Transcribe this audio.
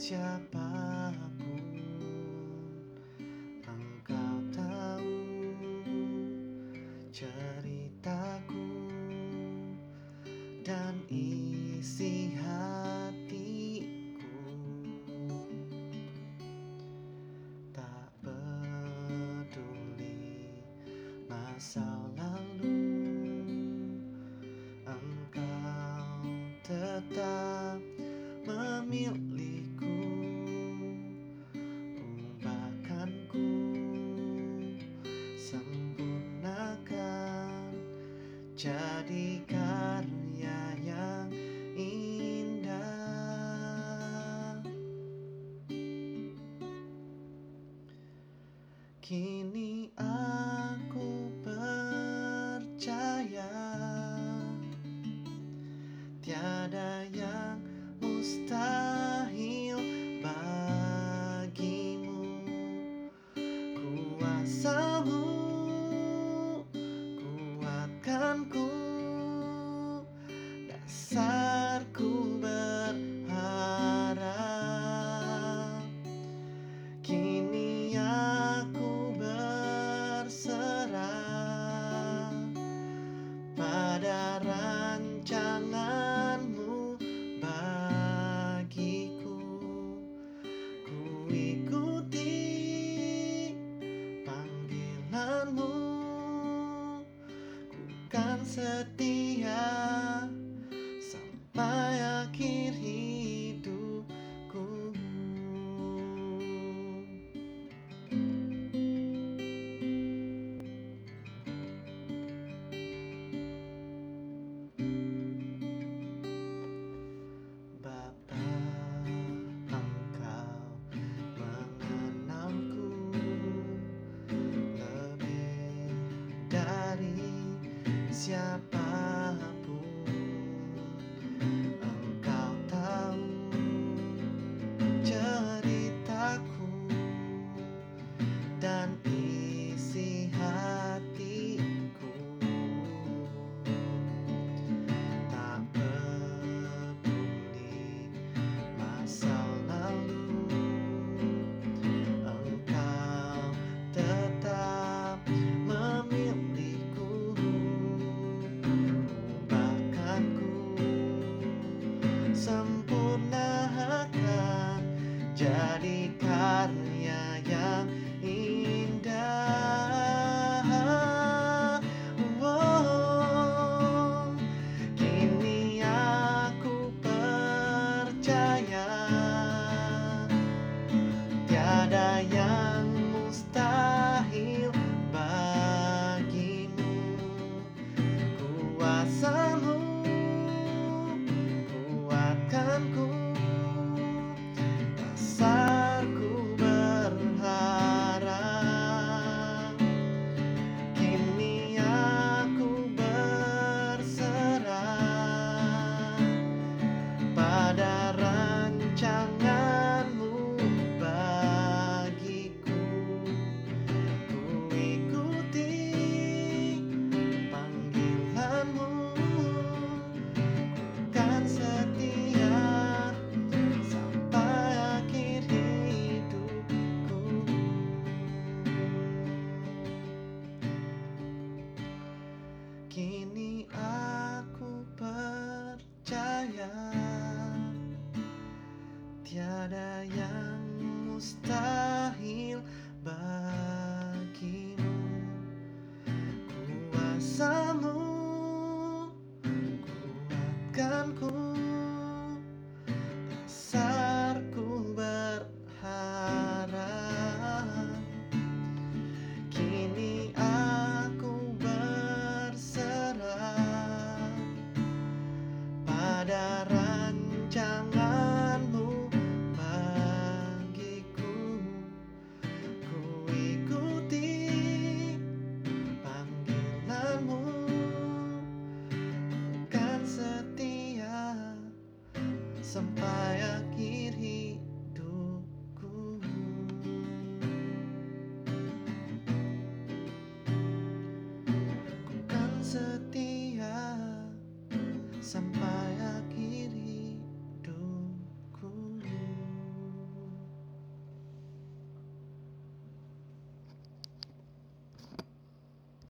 siapa pun Engkau tahu ceritaku dan isi hatiku. Tak peduli masa lalu Engkau tetap memilihku Karya yang indah. Kini aku percaya Tiada yang mustahil bagimu. Kuasamu kuatkanku Dasarku berharap. Kini aku berserah pada rancanganmu bagiku. Ku ikuti panggilanmu. Ku kan setia My, I can't hear. Sempurnakan Jadi karya yang indah. Oh, Kini aku percaya Tiada yang kuatkanku Dasarku Kuasamu kuatkanku Dasarku berharap. Kini aku berserah pada